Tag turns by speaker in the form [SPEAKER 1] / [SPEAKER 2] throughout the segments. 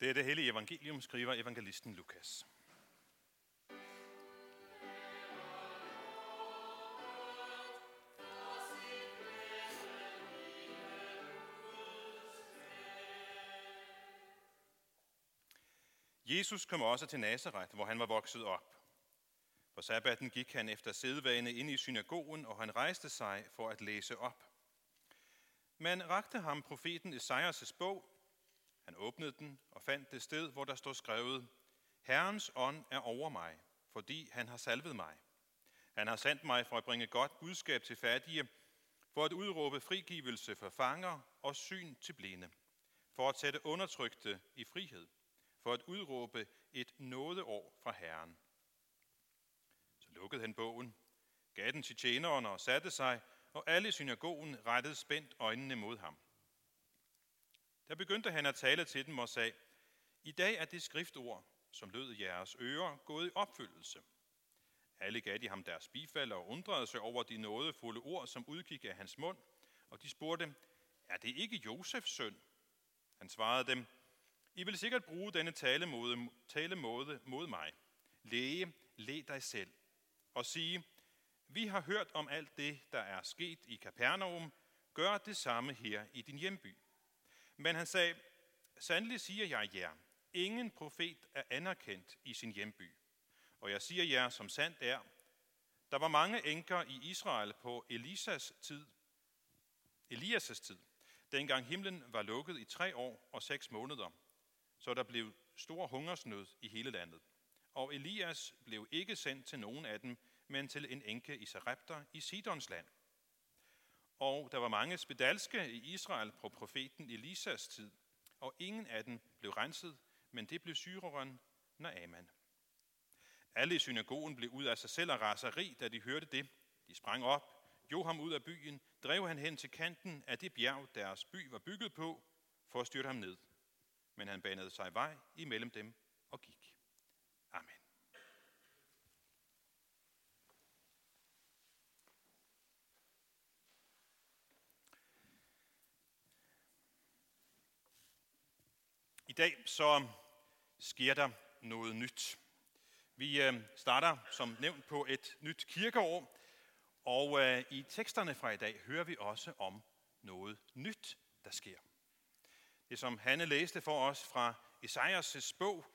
[SPEAKER 1] Det er det hellige evangelium, skriver evangelisten Lukas. Jesus kom også til Nazareth, hvor han var vokset op. På sabbaten gik han efter sædvane ind i synagogen, og han rejste sig for at læse op. Man rakte ham profeten Esajas' bog. Han åbnede den og fandt det sted, hvor der stod skrevet, Herrens ånd er over mig, fordi han har salvet mig. Han har sendt mig for at bringe godt budskab til fattige, for at udråbe frigivelse for fanger og syn til blinde, for at sætte undertrykte i frihed, for at udråbe et nådeår fra Herren. Så lukkede han bogen, gav den til tjeneren og satte sig, og alle i synagogen rettede spændt øjnene mod ham. Der begyndte han at tale til dem og sagde, I dag er det skriftord, som lød i jeres ører, gået i opfyldelse. Alle gav de ham deres bifald og undrede sig over de nådefulde ord, som udgik af hans mund, og de spurgte, er det ikke Josefs søn? Han svarede dem, I vil sikkert bruge denne talemåde, talemåde mod mig. Læge, læg dig selv, og sige, vi har hørt om alt det, der er sket i Kapernaum. Gør det samme her i din hjemby. Men han sagde, sandelig siger jeg jer, ingen profet er anerkendt i sin hjemby. Og jeg siger jer, som sandt er, der var mange enker i Israel på Elisas tid, Elias' tid, dengang himlen var lukket i tre år og seks måneder, så der blev stor hungersnød i hele landet. Og Elias blev ikke sendt til nogen af dem, men til en enke i Sarepta i Sidons land. Og der var mange spedalske i Israel på profeten Elisas tid, og ingen af dem blev renset, men det blev syreren Naaman. Alle i synagogen blev ud af sig selv af raseri, da de hørte det. De sprang op, jo ham ud af byen, drev han hen til kanten af det bjerg, deres by var bygget på, for at styrte ham ned. Men han banede sig vej imellem dem og gik. Amen. I dag så sker der noget nyt. Vi øh, starter som nævnt på et nyt kirkeår, og øh, i teksterne fra i dag hører vi også om noget nyt, der sker. Det som Hanne læste for os fra Esajas' bog,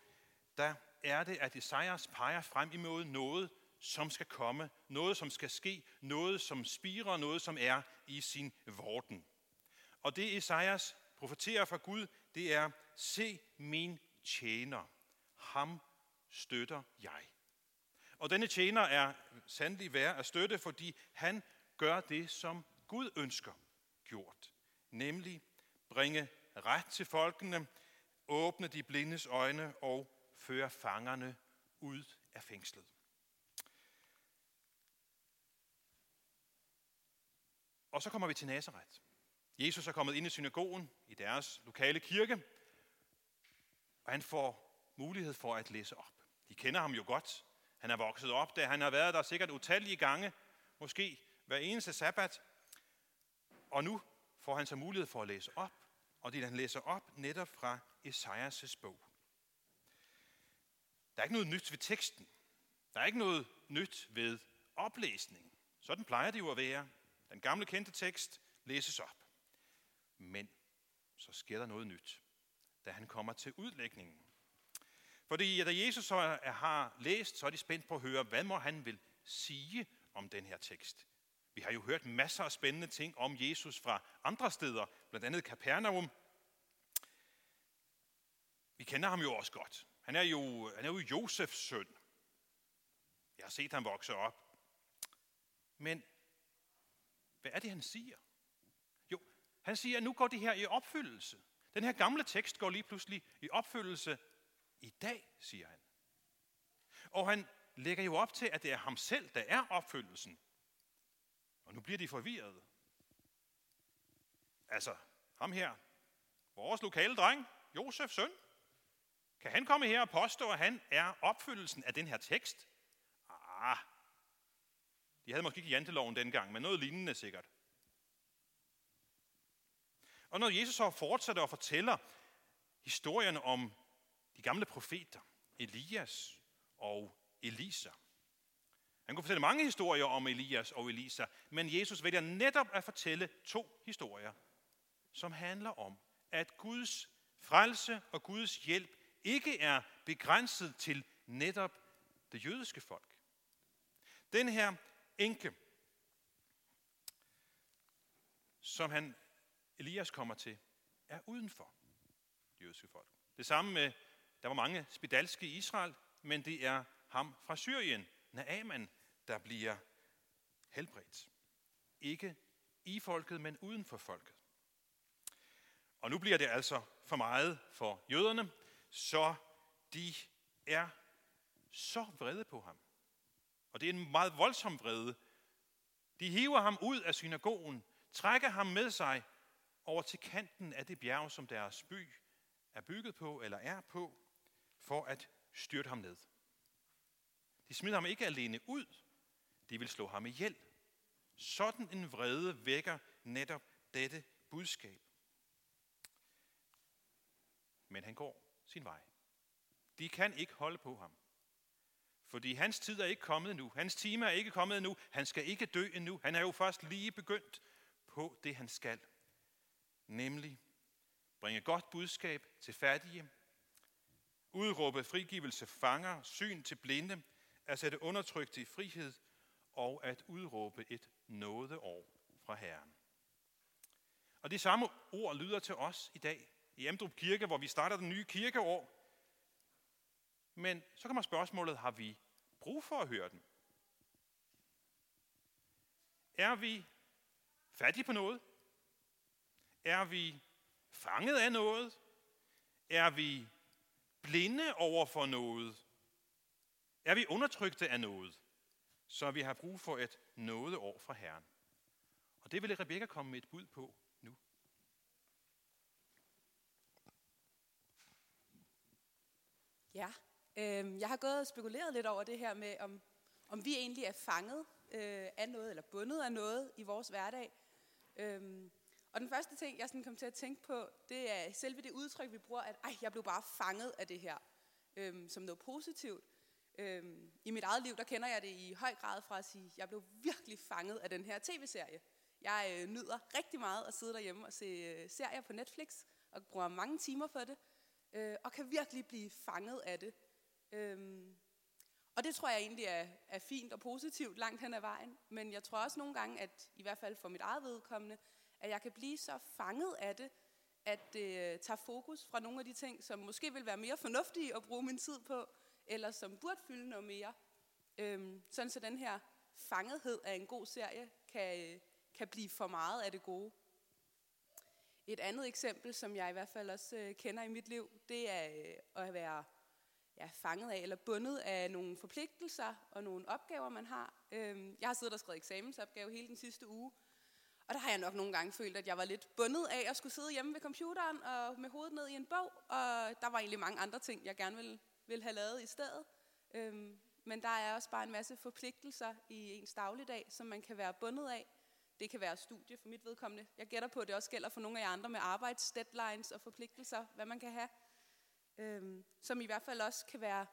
[SPEAKER 1] der er det, at Esajas peger frem imod noget, som skal komme, noget, som skal ske, noget, som spirer, noget, som er i sin vorden. Og det Esajas profeterer fra Gud, det er, se min tjener, ham støtter jeg. Og denne tjener er sandelig værd at støtte, fordi han gør det, som Gud ønsker gjort. Nemlig bringe ret til folkene, åbne de blindes øjne og føre fangerne ud af fængslet. Og så kommer vi til Nazareth. Jesus er kommet ind i synagogen, i deres lokale kirke, og han får mulighed for at læse op. De kender ham jo godt. Han er vokset op der. Han har været der sikkert utallige gange, måske hver eneste sabbat. Og nu får han så mulighed for at læse op, og det han læser op netop fra Esajas' bog. Der er ikke noget nyt ved teksten. Der er ikke noget nyt ved oplæsningen. Sådan plejer det jo at være. Den gamle kendte tekst læses op. Men så sker der noget nyt, da han kommer til udlægningen. Fordi da Jesus så har læst, så er de spændt på at høre, hvad må han vil sige om den her tekst. Vi har jo hørt masser af spændende ting om Jesus fra andre steder, blandt andet Kapernaum. Vi kender ham jo også godt. Han er jo, han er jo Josefs søn. Jeg har set ham vokse op. Men hvad er det, han siger? Han siger, at nu går det her i opfyldelse. Den her gamle tekst går lige pludselig i opfyldelse i dag, siger han. Og han lægger jo op til, at det er ham selv, der er opfyldelsen. Og nu bliver de forvirrede. Altså, ham her, vores lokale dreng, Josefs søn, kan han komme her og påstå, at han er opfyldelsen af den her tekst? Ah, de havde måske ikke janteloven dengang, men noget lignende sikkert. Og når Jesus så fortsætter og fortæller historien om de gamle profeter, Elias og Elisa. Han kunne fortælle mange historier om Elias og Elisa, men Jesus vælger netop at fortælle to historier, som handler om, at Guds frelse og Guds hjælp ikke er begrænset til netop det jødiske folk. Den her enke, som han Elias kommer til, er udenfor de jødiske folk. Det samme med, der var mange spedalske i Israel, men det er ham fra Syrien, Naaman, der bliver helbredt. Ikke i folket, men uden for folket. Og nu bliver det altså for meget for jøderne, så de er så vrede på ham. Og det er en meget voldsom vrede. De hiver ham ud af synagogen, trækker ham med sig over til kanten af det bjerg, som deres by er bygget på eller er på, for at styrte ham ned. De smider ham ikke alene ud, de vil slå ham ihjel. Sådan en vrede vækker netop dette budskab. Men han går sin vej. De kan ikke holde på ham. Fordi hans tid er ikke kommet nu. Hans time er ikke kommet nu. Han skal ikke dø endnu. Han er jo først lige begyndt på det, han skal. Nemlig bringe godt budskab til fattige, udråbe frigivelse fanger, syn til blinde, at sætte undertrykte i frihed og at udråbe et nådeår fra Herren. Og de samme ord lyder til os i dag i Amdrup Kirke, hvor vi starter den nye kirkeår. Men så kommer spørgsmålet, har vi brug for at høre den? Er vi fattige på noget? Er vi fanget af noget? Er vi blinde over for noget? Er vi undertrykte af noget? Så vi har brug for et nådeår fra Herren. Og det vil Rebekka komme med et bud på nu.
[SPEAKER 2] Ja, øh, jeg har gået og spekuleret lidt over det her med, om, om vi egentlig er fanget øh, af noget, eller bundet af noget i vores hverdag. Øh, og den første ting, jeg sådan kom til at tænke på, det er selve det udtryk, vi bruger, at Ej, jeg blev bare fanget af det her, øhm, som noget positivt. Øhm, I mit eget liv, der kender jeg det i høj grad fra at sige, jeg blev virkelig fanget af den her tv-serie. Jeg øh, nyder rigtig meget at sidde derhjemme og se øh, serier på Netflix, og bruger mange timer for det, øh, og kan virkelig blive fanget af det. Øhm, og det tror jeg egentlig er, er fint og positivt langt hen ad vejen, men jeg tror også nogle gange, at i hvert fald for mit eget vedkommende, at jeg kan blive så fanget af det, at det tager fokus fra nogle af de ting, som måske vil være mere fornuftige at bruge min tid på, eller som burde fylde noget mere. Øhm, sådan så den her fangethed af en god serie kan, øh, kan blive for meget af det gode. Et andet eksempel, som jeg i hvert fald også øh, kender i mit liv, det er øh, at være ja, fanget af eller bundet af nogle forpligtelser og nogle opgaver, man har. Øhm, jeg har siddet og skrevet eksamensopgave hele den sidste uge, og der har jeg nok nogle gange følt, at jeg var lidt bundet af at skulle sidde hjemme ved computeren og med hovedet ned i en bog, og der var egentlig mange andre ting, jeg gerne ville vil have lavet i stedet. Øhm, men der er også bare en masse forpligtelser i ens dagligdag, som man kan være bundet af. Det kan være studie for mit vedkommende. Jeg gætter på, at det også gælder for nogle af jer andre med arbejdsdeadlines og forpligtelser, hvad man kan have. Øhm, som i hvert fald også kan være,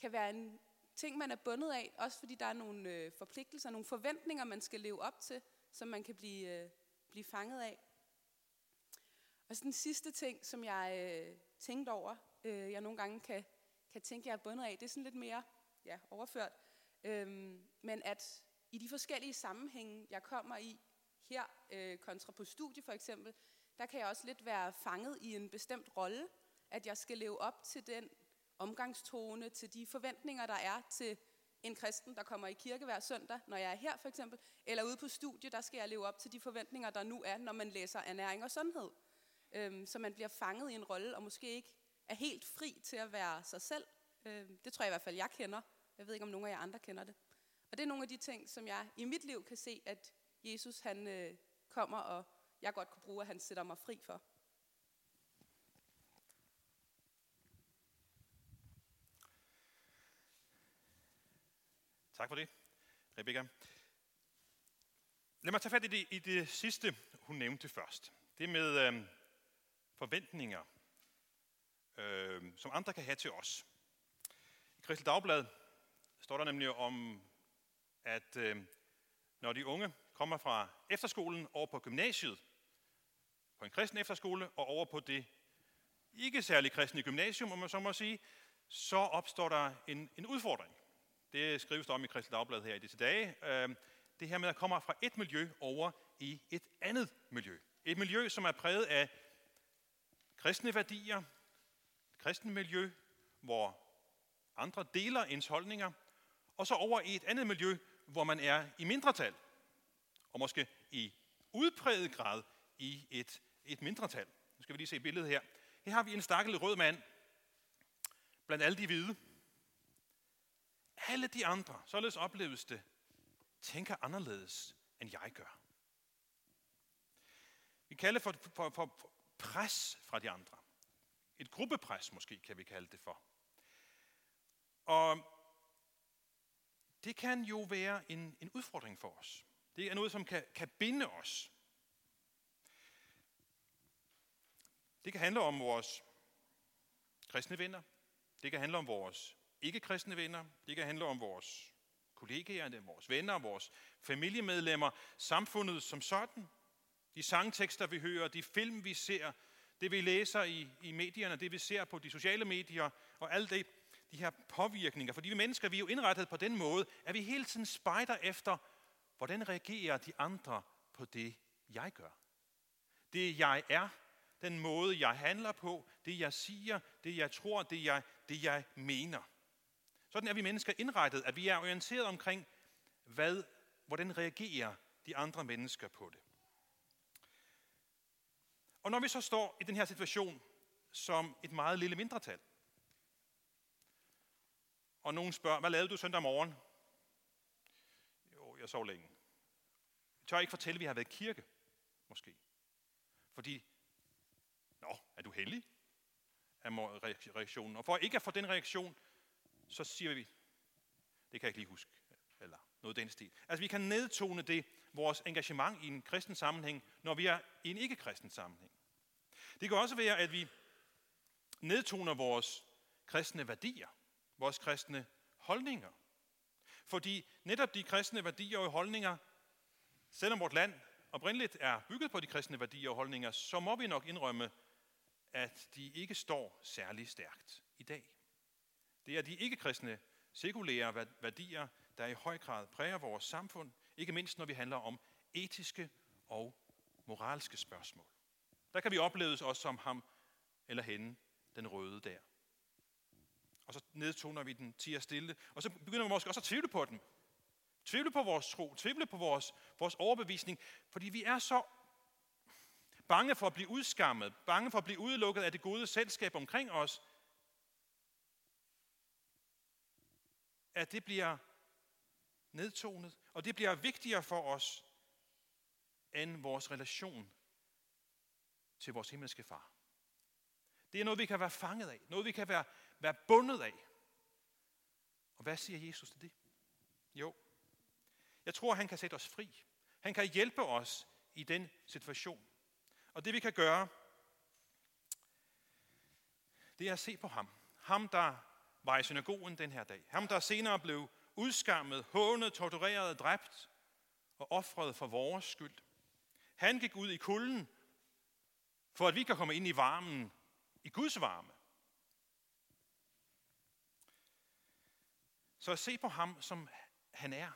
[SPEAKER 2] kan være en ting, man er bundet af, også fordi der er nogle øh, forpligtelser, nogle forventninger, man skal leve op til, som man kan blive, øh, blive fanget af. Og så den sidste ting, som jeg øh, tænkte over, øh, jeg nogle gange kan kan tænke, jeg er bundet af. Det er sådan lidt mere ja, overført. øh, men at i de forskellige sammenhænge, jeg kommer i her, øh, kontra på studie for eksempel, der kan jeg også lidt være fanget i en bestemt rolle, at jeg skal leve op til den omgangstone, til de forventninger, der er til en kristen, der kommer i kirke hver søndag, når jeg er her for eksempel, eller ude på studie, der skal jeg leve op til de forventninger, der nu er, når man læser ernæring og sundhed. Øhm, så man bliver fanget i en rolle, og måske ikke er helt fri til at være sig selv. Øh, det tror jeg i hvert fald, jeg kender. Jeg ved ikke, om nogen af jer andre kender det. Og det er nogle af de ting, som jeg i mit liv kan se, at Jesus han øh, kommer, og jeg godt kunne bruge, at han sætter mig fri for.
[SPEAKER 1] Tak for det, Rebecca. Lad mig tage fat i det, i det sidste, hun nævnte først. Det med øh, forventninger øh, som andre kan have til os. I Kristel Dagblad står der nemlig om, at øh, når de unge kommer fra efterskolen over på gymnasiet, på en kristen efterskole, og over på det ikke særlig kristne gymnasium, om man så må sige, så opstår der en, en udfordring. Det skrives der om i Kristelig Dagblad her i disse dage. Øhm, det her med at komme fra et miljø over i et andet miljø. Et miljø, som er præget af kristne værdier, et kristne miljø, hvor andre deler ens holdninger, og så over i et andet miljø, hvor man er i mindretal, og måske i udpræget grad i et, et mindretal. Nu skal vi lige se billedet her. Her har vi en stakkel rød mand, blandt alle de hvide. Alle de andre, således opleves det, tænker anderledes, end jeg gør. Vi kalder for, for, for pres fra de andre. Et gruppepres måske, kan vi kalde det for. Og det kan jo være en, en udfordring for os. Det er noget, som kan, kan binde os. Det kan handle om vores kristne venner. Det kan handle om vores ikke-kristne venner. Det kan handle om vores kollegaer, vores venner, vores familiemedlemmer, samfundet som sådan. De sangtekster, vi hører, de film, vi ser, det vi læser i, i medierne, det vi ser på de sociale medier, og alt det, de her påvirkninger. Fordi vi mennesker, vi er jo indrettet på den måde, at vi hele tiden spejder efter, hvordan reagerer de andre på det, jeg gør. Det, jeg er, den måde, jeg handler på, det, jeg siger, det, jeg tror, det, jeg, det, jeg mener. Sådan er vi mennesker indrettet, at vi er orienteret omkring, hvad, hvordan reagerer de andre mennesker på det. Og når vi så står i den her situation som et meget lille mindretal, og nogen spørger, hvad lavede du søndag morgen? Jo, jeg sov længe. Jeg tør ikke fortælle, at vi har været i kirke, måske. Fordi, nå, er du heldig? Er reaktionen. Og for ikke at få den reaktion, så siger vi, det kan jeg ikke lige huske, eller noget den stil. Altså vi kan nedtone det, vores engagement i en kristen sammenhæng, når vi er i en ikke-kristen sammenhæng. Det kan også være, at vi nedtoner vores kristne værdier, vores kristne holdninger. Fordi netop de kristne værdier og holdninger, selvom vort land oprindeligt er bygget på de kristne værdier og holdninger, så må vi nok indrømme, at de ikke står særlig stærkt i dag. Det er de ikke-kristne sekulære værdier, der i høj grad præger vores samfund, ikke mindst når vi handler om etiske og moralske spørgsmål. Der kan vi opleves også som ham eller hende, den røde der. Og så nedtoner vi den, tiger stille, og så begynder vi måske også at tvivle på den. Tvivle på vores tro, tvivle på vores, vores overbevisning, fordi vi er så bange for at blive udskammet, bange for at blive udelukket af det gode selskab omkring os, at det bliver nedtonet, og det bliver vigtigere for os end vores relation til vores himmelske far. Det er noget, vi kan være fanget af. Noget, vi kan være, være bundet af. Og hvad siger Jesus til det? Jo, jeg tror, han kan sætte os fri. Han kan hjælpe os i den situation. Og det vi kan gøre, det er at se på ham. Ham, der var i synagogen den her dag. Ham, der senere blev udskammet, hånet, tortureret, dræbt og offret for vores skyld. Han gik ud i kulden, for at vi kan komme ind i varmen, i Guds varme. Så se på ham, som han er.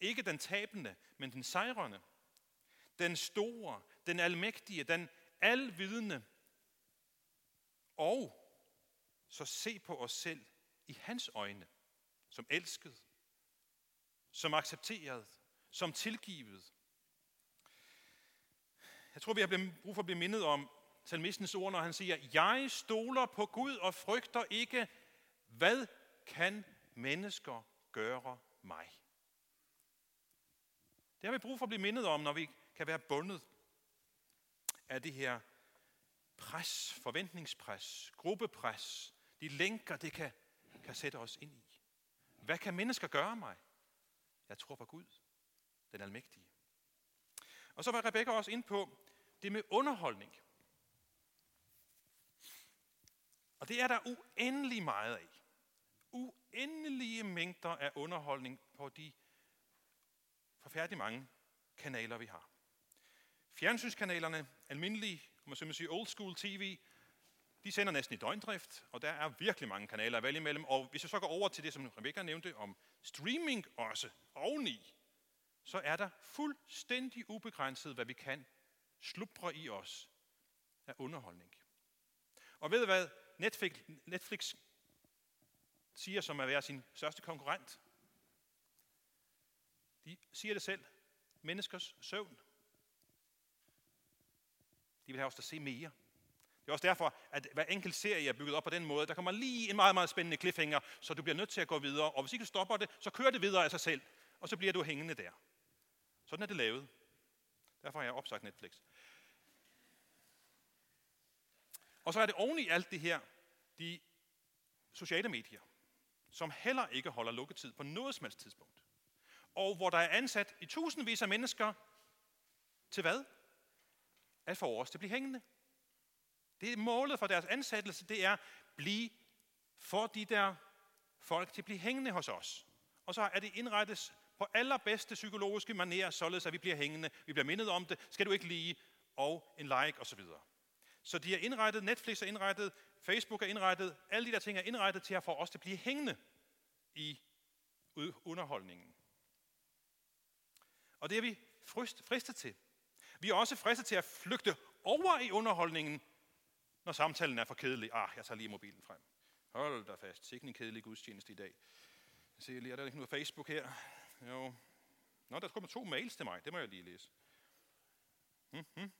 [SPEAKER 1] Ikke den tabende, men den sejrende. Den store, den almægtige, den alvidende. Og så se på os selv i hans øjne, som elsket, som accepteret, som tilgivet. Jeg tror, vi har brug for at blive mindet om salmistens ord, når han siger, jeg stoler på Gud og frygter ikke, hvad kan mennesker gøre mig? Det har vi brug for at blive mindet om, når vi kan være bundet af det her pres, forventningspres, gruppepres, de lænker, det kan, kan sætte os ind i. Hvad kan mennesker gøre mig? Jeg tror på Gud, den almægtige. Og så var Rebecca også ind på det med underholdning. Og det er der uendelig meget af. Uendelige mængder af underholdning på de forfærdelig mange kanaler, vi har. Fjernsynskanalerne, almindelige, man så sige old school tv, de sender næsten i døgndrift, og der er virkelig mange kanaler at vælge imellem. Og hvis jeg så går over til det, som Rebecca nævnte om streaming også oveni, så er der fuldstændig ubegrænset, hvad vi kan slubre i os af underholdning. Og ved hvad Netflix, Netflix siger som at være sin største konkurrent? De siger det selv. Menneskers søvn. De vil have os til at se mere. Det er også derfor, at hver enkelt serie er bygget op på den måde. Der kommer lige en meget, meget spændende cliffhanger, så du bliver nødt til at gå videre. Og hvis ikke du stopper det, så kører det videre af sig selv. Og så bliver du hængende der. Sådan er det lavet. Derfor har jeg opsagt Netflix. Og så er det oven i alt det her, de sociale medier, som heller ikke holder lukketid på noget som helst tidspunkt. Og hvor der er ansat i tusindvis af mennesker til hvad? At få os til at blive hængende. Det er målet for deres ansættelse, det er blive for de der folk til at blive hængende hos os. Og så er det indrettet på allerbedste psykologiske manér, således at vi bliver hængende, vi bliver mindet om det, skal du ikke lige, og en like osv. Så de er indrettet, Netflix er indrettet, Facebook er indrettet, alle de der ting er indrettet til at få os til at blive hængende i underholdningen. Og det er vi fristet til. Vi er også fristet til at flygte over i underholdningen, når samtalen er for kedelig. Ah, jeg tager lige mobilen frem. Hold da fast. Sikke en kedelig gudstjeneste i dag. Jeg ser lige, er der ikke noget Facebook her? Jo. Nå, der kommer to mails til mig. Det må jeg lige læse. Mm-hmm.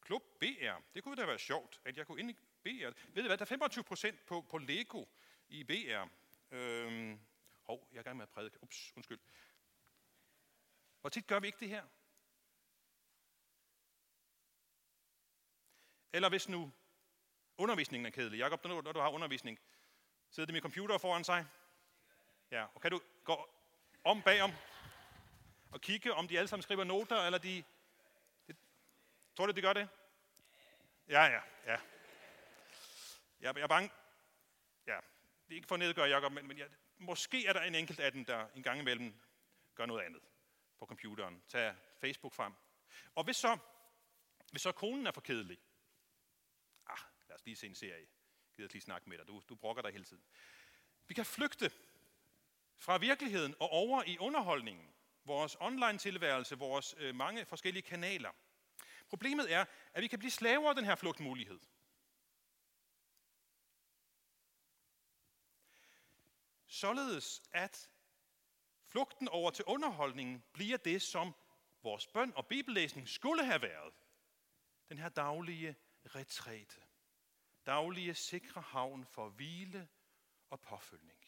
[SPEAKER 1] Klub BR. Det kunne da være sjovt, at jeg kunne ind i BR. Ved du hvad, der er 25 procent på, på Lego i BR. Øhm, hov, jeg er i gang med at prædike. Ups, undskyld. Hvor tit gør vi ikke det her? Eller hvis nu undervisningen er kedelig. Jakob, når du har undervisning, sidder det med computer foran sig? Ja, og kan du gå om bagom og kigge, om de alle sammen skriver noter, eller de... Det, tror du, de gør det? Ja, ja, ja. Jeg, jeg er bange. Ja, det er ikke for at nedgøre Jacob, men, men jeg, måske er der en enkelt af dem, der en gang imellem gør noget andet på computeren. Tag Facebook frem. Og hvis så, hvis så konen er for kedelig, os lige se en serie. Jeg gider lige snakke med dig. Du, du brokker dig hele tiden. Vi kan flygte fra virkeligheden og over i underholdningen. Vores online-tilværelse, vores øh, mange forskellige kanaler. Problemet er, at vi kan blive slaver af den her flugtmulighed. Således at flugten over til underholdningen bliver det, som vores bøn og bibellæsning skulle have været. Den her daglige retræte. Daglige sikre havn for hvile og påfølgning.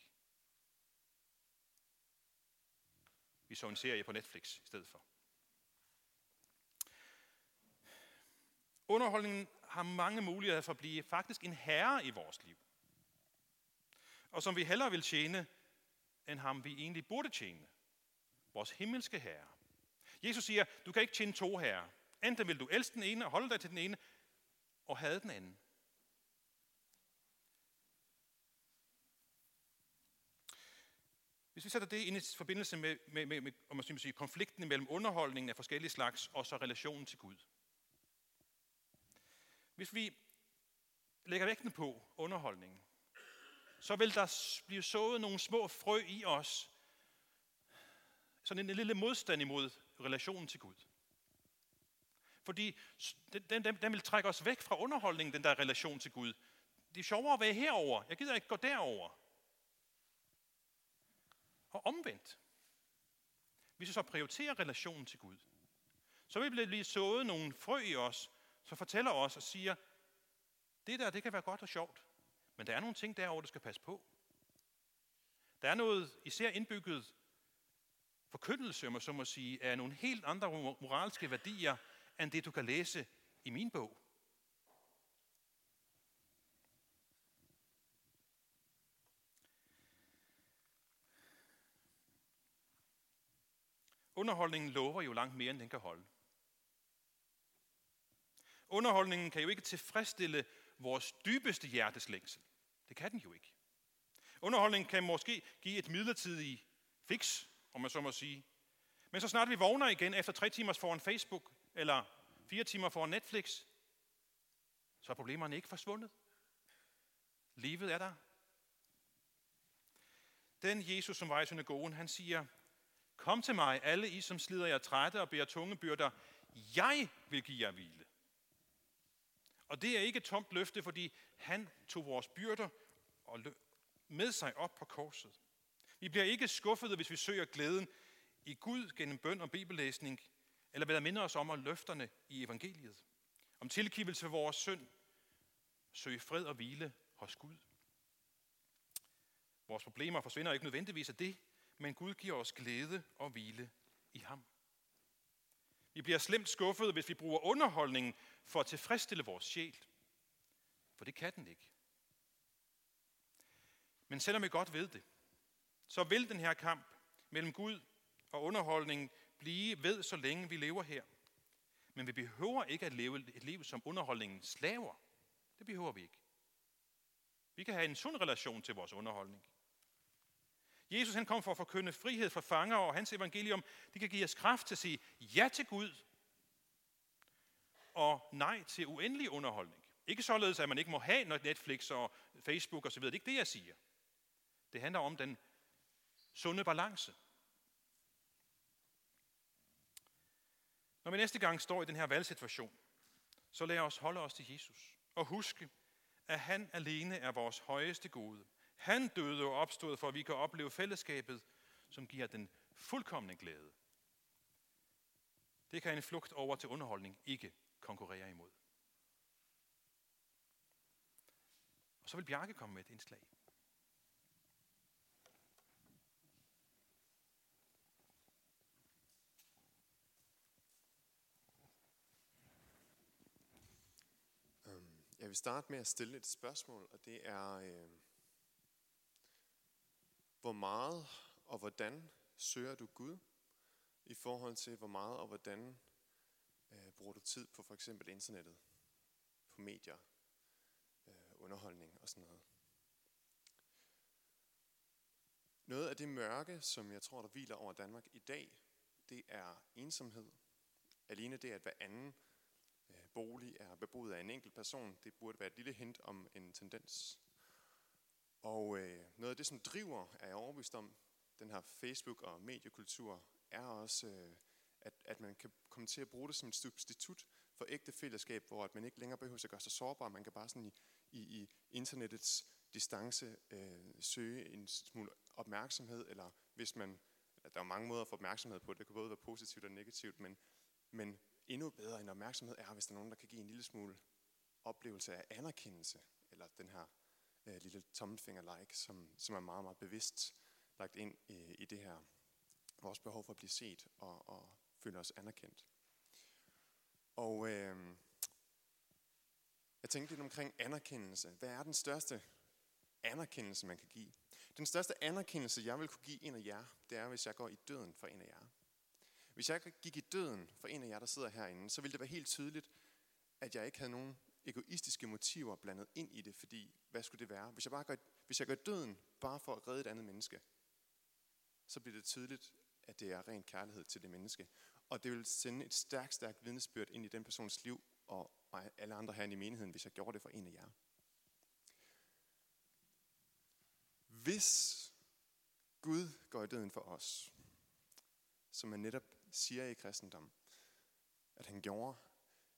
[SPEAKER 1] Vi så en serie på Netflix i stedet for. Underholdningen har mange muligheder for at blive faktisk en herre i vores liv. Og som vi hellere vil tjene, end ham vi egentlig burde tjene. Vores himmelske herre. Jesus siger, du kan ikke tjene to herrer. Enten vil du elske den ene og holde dig til den ene, og have den anden. Hvis vi sætter det ind i forbindelse med, med, med, med om man sige, konflikten mellem underholdningen af forskellige slags og så relationen til Gud. Hvis vi lægger vægten på underholdningen, så vil der blive sået nogle små frø i os. Sådan en lille modstand imod relationen til Gud. Fordi den, den, den vil trække os væk fra underholdningen, den der relation til Gud. Det er sjovere at være herover. Jeg gider ikke gå derover. Og omvendt. Hvis vi så prioriterer relationen til Gud, så vil det blive sået nogle frø i os, som fortæller os og siger, det der, det kan være godt og sjovt, men der er nogle ting derovre, du skal passe på. Der er noget især indbygget forkyndelse, om man så må sige, af nogle helt andre moralske værdier, end det du kan læse i min bog. Underholdningen lover jo langt mere, end den kan holde. Underholdningen kan jo ikke tilfredsstille vores dybeste hjerteslængsel. Det kan den jo ikke. Underholdningen kan måske give et midlertidigt fix, om man så må sige. Men så snart vi vågner igen efter tre timer foran Facebook, eller fire timer foran Netflix, så er problemerne ikke forsvundet. Livet er der. Den Jesus, som var i synagogen, han siger, Kom til mig, alle I, som slider jer trætte og bærer tunge byrder. Jeg vil give jer hvile. Og det er ikke et tomt løfte, fordi han tog vores byrder og med sig op på korset. Vi bliver ikke skuffede, hvis vi søger glæden i Gud gennem bøn og bibellæsning, eller ved at minde os om at løfterne i evangeliet. Om tilgivelse for vores synd, søge fred og hvile hos Gud. Vores problemer forsvinder ikke nødvendigvis af det, men Gud giver os glæde og hvile i ham. Vi bliver slemt skuffet, hvis vi bruger underholdningen for at tilfredsstille vores sjæl. For det kan den ikke. Men selvom vi godt ved det, så vil den her kamp mellem Gud og underholdningen blive ved, så længe vi lever her. Men vi behøver ikke at leve et liv som underholdningens slaver. Det behøver vi ikke. Vi kan have en sund relation til vores underholdning. Jesus han kom for at forkynde frihed for fanger, og hans evangelium det kan give os kraft til at sige ja til Gud og nej til uendelig underholdning. Ikke således, at man ikke må have noget Netflix og Facebook osv. Det er ikke det, jeg siger. Det handler om den sunde balance. Når vi næste gang står i den her valgsituation, så lad os holde os til Jesus og huske, at han alene er vores højeste gode. Han døde og opstod, for at vi kan opleve fællesskabet, som giver den fuldkommende glæde. Det kan en flugt over til underholdning ikke konkurrere imod. Og så vil Bjarke komme med et indslag.
[SPEAKER 3] Øhm, jeg vil starte med at stille et spørgsmål, og det er, øh, hvor meget og hvordan søger du Gud i forhold til, hvor meget og hvordan øh, bruger du tid på for eksempel internettet, på medier, øh, underholdning og sådan noget. Noget af det mørke, som jeg tror, der hviler over Danmark i dag, det er ensomhed. Alene det, at hver anden øh, bolig er beboet af en enkelt person, det burde være et lille hint om en tendens. Og øh, noget af det, som driver, er jeg overbevist om, den her Facebook- og mediekultur, er også, øh, at, at man kan komme til at bruge det som et substitut for ægte fællesskab, hvor at man ikke længere behøver at gøre sig sårbar. Man kan bare sådan i, i, i internettets distance øh, søge en smule opmærksomhed, eller hvis man, der er mange måder at få opmærksomhed på, det kan både være positivt og negativt, men, men endnu bedre end opmærksomhed er, hvis der er nogen, der kan give en lille smule oplevelse af anerkendelse, eller den her øh, lille tommelfinger-like, som, som er meget, meget bevidst lagt ind i, i det her. Vores behov for at blive set og, og føle os anerkendt. Og øh, jeg tænkte lidt omkring anerkendelse. Hvad er den største anerkendelse, man kan give? Den største anerkendelse, jeg vil kunne give en af jer, det er, hvis jeg går i døden for en af jer. Hvis jeg gik i døden for en af jer, der sidder herinde, så ville det være helt tydeligt, at jeg ikke havde nogen egoistiske motiver blandet ind i det, fordi hvad skulle det være? Hvis jeg bare gør, hvis jeg gør døden bare for at redde et andet menneske, så bliver det tydeligt, at det er ren kærlighed til det menneske. Og det vil sende et stærkt, stærkt vidnesbyrd ind i den persons liv og alle andre her i menigheden, hvis jeg gjorde det for en af jer. Hvis Gud går i døden for os, som man netop siger i kristendom, at han gjorde,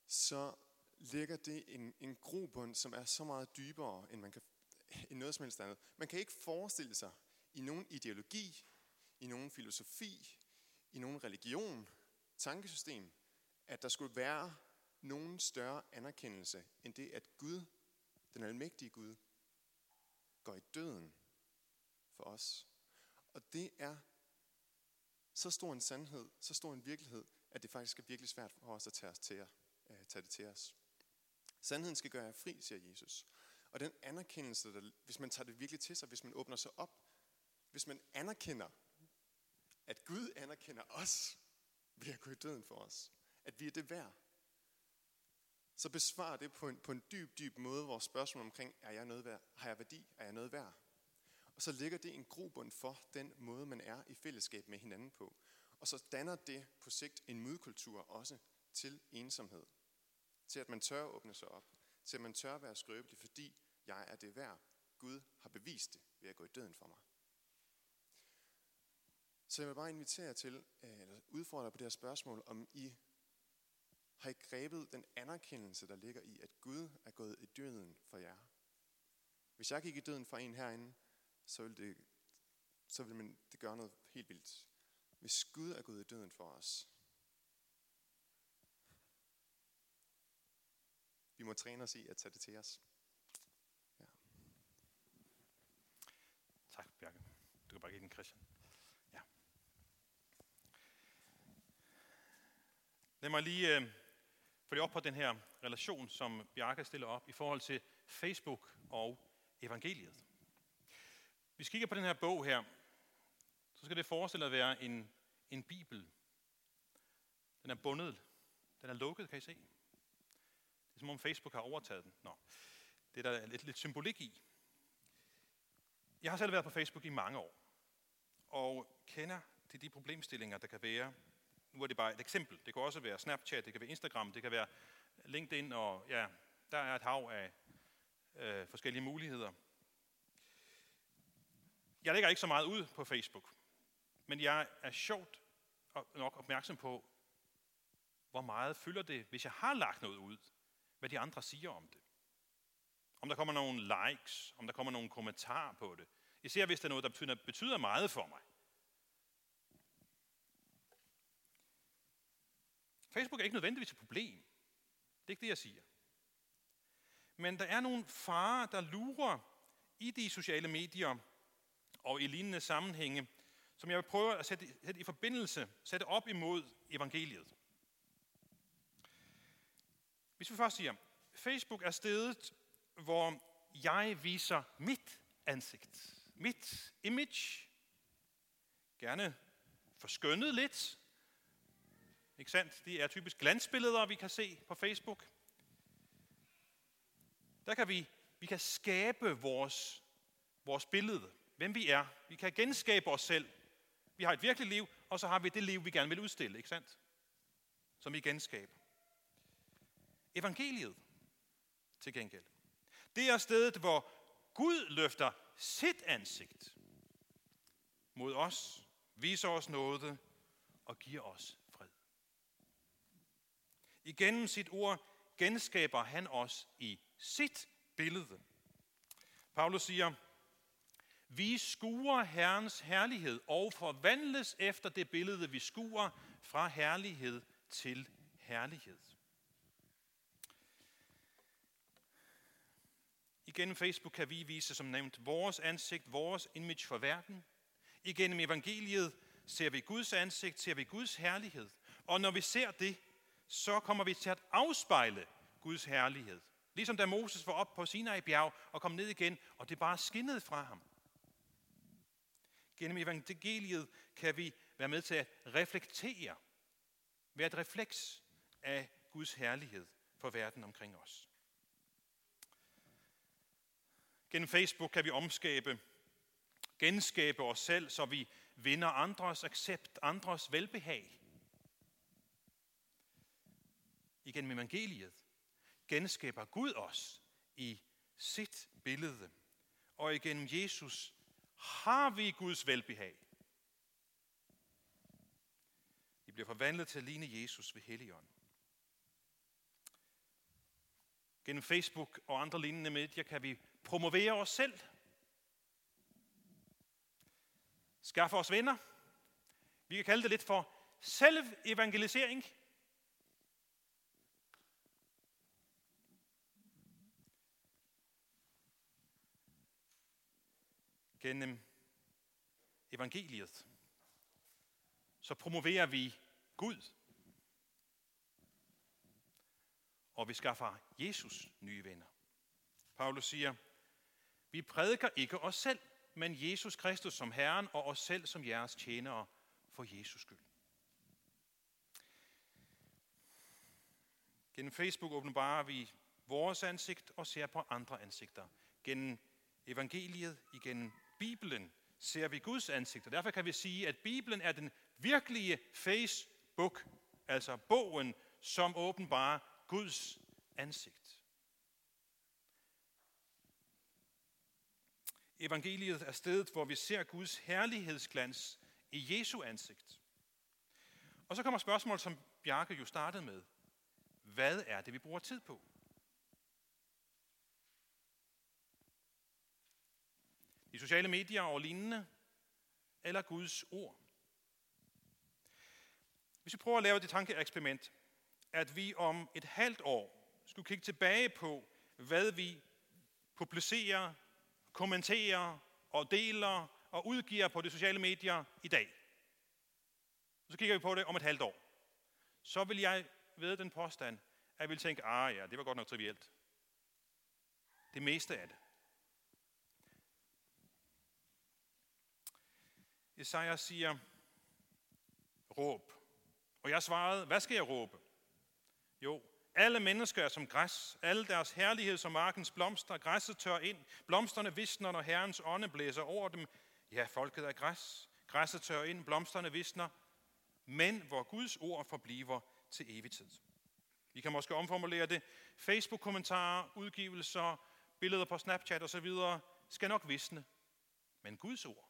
[SPEAKER 3] så ligger det en, en grobund, som er så meget dybere, end man kan end noget som helst andet. Man kan ikke forestille sig i nogen ideologi, i nogen filosofi, i nogen religion, tankesystem, at der skulle være nogen større anerkendelse end det, at Gud, den almægtige Gud, går i døden for os. Og det er så stor en sandhed, så stor en virkelighed, at det faktisk er virkelig svært for os at tage, os til, at, øh, tage det til os. Sandheden skal gøre jer fri, siger Jesus. Og den anerkendelse, der, hvis man tager det virkelig til sig, hvis man åbner sig op, hvis man anerkender, at Gud anerkender os ved at gå i døden for os, at vi er det værd, så besvarer det på en, på en dyb, dyb måde vores spørgsmål omkring, er jeg noget værd? Har jeg værdi? Er jeg noget værd? Og så ligger det en grobund for den måde, man er i fællesskab med hinanden på. Og så danner det på sigt en modkultur også til ensomhed. Til at man tør åbne sig op. Til at man tør være skrøbelig, fordi jeg er det værd. Gud har bevist det ved at gå i døden for mig. Så jeg vil bare invitere til, øh, eller udfordre på det her spørgsmål, om I har I grebet den anerkendelse, der ligger i, at Gud er gået i døden for jer. Hvis jeg gik i døden for en herinde, så ville det, så vil man, det gøre noget helt vildt. Hvis Gud er gået i døden for os, vi må træne os i at tage det til os.
[SPEAKER 1] Ja. Tak, Bjarke. Du kan bare give den Christian. Ja. Lad mig lige øh, følge op på den her relation, som Bjarke stiller op i forhold til Facebook og evangeliet. Hvis vi kigger på den her bog her, så skal det forestille at være en, en bibel. Den er bundet. Den er lukket, kan I se? Som om Facebook har overtaget den. Nå, det er der lidt, lidt symbolik i. Jeg har selv været på Facebook i mange år, og kender til de problemstillinger, der kan være. Nu er det bare et eksempel. Det kan også være Snapchat, det kan være Instagram, det kan være LinkedIn, og ja, der er et hav af øh, forskellige muligheder. Jeg lægger ikke så meget ud på Facebook, men jeg er sjovt nok opmærksom på, hvor meget fylder det, hvis jeg har lagt noget ud, hvad de andre siger om det. Om der kommer nogle likes, om der kommer nogle kommentarer på det. Især hvis det er noget, der betyder, betyder meget for mig. Facebook er ikke nødvendigvis et problem. Det er ikke det, jeg siger. Men der er nogle farer, der lurer i de sociale medier og i lignende sammenhænge, som jeg vil prøve at sætte, sætte i forbindelse, sætte op imod evangeliet. Hvis vi først siger, Facebook er stedet, hvor jeg viser mit ansigt, mit image, gerne forskønnet lidt. Ikke sandt? Det er typisk glansbilleder, vi kan se på Facebook. Der kan vi, vi kan skabe vores, vores billede, hvem vi er. Vi kan genskabe os selv. Vi har et virkeligt liv, og så har vi det liv, vi gerne vil udstille, ikke sandt? Som vi genskaber. Evangeliet, til gengæld. Det er stedet, hvor Gud løfter sit ansigt mod os, viser os noget og giver os fred. Igennem sit ord genskaber han os i sit billede. Paulus siger, vi skuer Herrens herlighed og forvandles efter det billede, vi skuer fra herlighed til herlighed. Igennem Facebook kan vi vise, som nævnt, vores ansigt, vores image for verden. Igennem evangeliet ser vi Guds ansigt, ser vi Guds herlighed. Og når vi ser det, så kommer vi til at afspejle Guds herlighed. Ligesom da Moses var op på Sinai bjerg og kom ned igen, og det bare skinnede fra ham. Gennem evangeliet kan vi være med til at reflektere, være et refleks af Guds herlighed for verden omkring os. Gennem Facebook kan vi omskabe, genskabe os selv, så vi vinder andres accept, andres velbehag. Igennem evangeliet genskaber Gud os i sit billede. Og igennem Jesus har vi Guds velbehag. Vi bliver forvandlet til at ligne Jesus ved Helligånden. Gennem Facebook og andre lignende medier kan vi promovere os selv. Skaffe os venner. Vi kan kalde det lidt for selvevangelisering. Gennem evangeliet, så promoverer vi Gud. Og vi skaffer Jesus nye venner. Paulus siger, vi prædiker ikke os selv, men Jesus Kristus som Herren og os selv som jeres tjenere for Jesus skyld. Gennem Facebook åbenbarer vi vores ansigt og ser på andre ansigter. Gennem evangeliet, igennem Bibelen, ser vi Guds ansigt. Og derfor kan vi sige, at Bibelen er den virkelige Facebook, altså bogen, som åbenbarer Guds ansigt. Evangeliet er stedet, hvor vi ser Guds herlighedsglans i Jesu ansigt. Og så kommer spørgsmålet, som Bjarke jo startede med. Hvad er det, vi bruger tid på? De sociale medier og lignende, eller Guds ord? Hvis vi prøver at lave det tankeeksperiment, at vi om et halvt år skulle kigge tilbage på, hvad vi publicerer, kommenterer og deler og udgiver på de sociale medier i dag. Så kigger vi på det om et halvt år. Så vil jeg ved den påstand, at jeg vil tænke, ah ja, det var godt nok trivielt. Det meste af det. Isaiah siger, råb. Og jeg svarede, hvad skal jeg råbe? Jo, alle mennesker er som græs, alle deres herlighed som markens blomster. Græsset tør ind, blomsterne visner, når Herrens ånde blæser over dem. Ja, folket er græs. Græsset tør ind, blomsterne visner. Men hvor Guds ord forbliver til evig tid. Vi kan måske omformulere det. Facebook-kommentarer, udgivelser, billeder på Snapchat osv. skal nok visne. Men Guds ord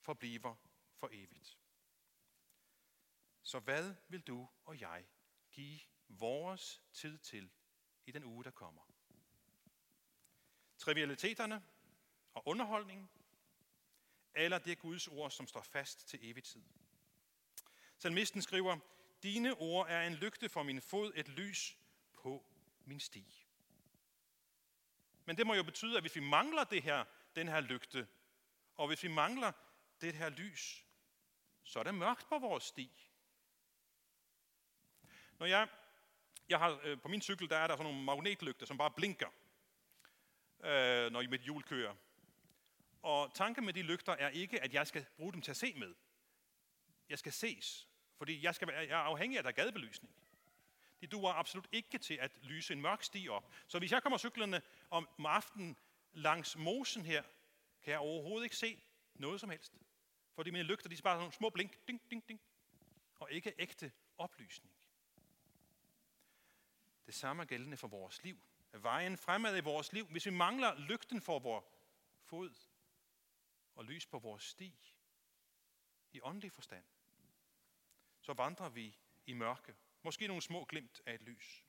[SPEAKER 1] forbliver for evigt. Så hvad vil du og jeg give vores tid til i den uge, der kommer? Trivialiteterne og underholdningen, eller det Guds ord, som står fast til evig tid? Salmisten skriver, dine ord er en lygte for min fod, et lys på min sti. Men det må jo betyde, at hvis vi mangler det her, den her lygte, og hvis vi mangler det her lys, så er det mørkt på vores sti. Når jeg, jeg har, øh, på min cykel, der er der sådan nogle magnetlygter, som bare blinker, øh, når mit hjul kører. Og tanken med de lygter er ikke, at jeg skal bruge dem til at se med. Jeg skal ses, fordi jeg, skal, jeg er afhængig af, at der er gadebelysning. De duer absolut ikke til at lyse en mørk sti op. Så hvis jeg kommer cyklerne om, om aftenen langs mosen her, kan jeg overhovedet ikke se noget som helst. Fordi mine lygter, de er bare sådan nogle små blink, ding, ding, ding, og ikke ægte oplysning. Det samme er gældende for vores liv. Vejen fremad i vores liv, hvis vi mangler lygten for vores fod og lys på vores sti, i åndelig forstand, så vandrer vi i mørke. Måske nogle små glimt af et lys.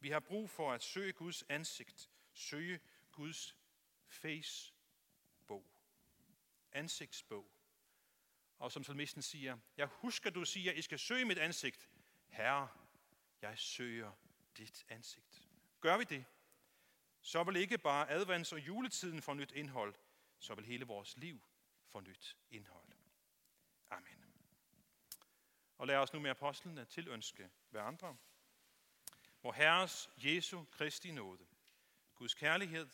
[SPEAKER 1] Vi har brug for at søge Guds ansigt, søge Guds face-bog, ansigtsbog. Og som salmisten siger, jeg husker, du siger, I skal søge mit ansigt. Herre, jeg søger dit ansigt. Gør vi det, så vil ikke bare advents- og juletiden få nyt indhold, så vil hele vores liv få nyt indhold. Amen. Og lad os nu med apostlene tilønske hverandre. Hvor Herres Jesu Kristi nåde, Guds kærlighed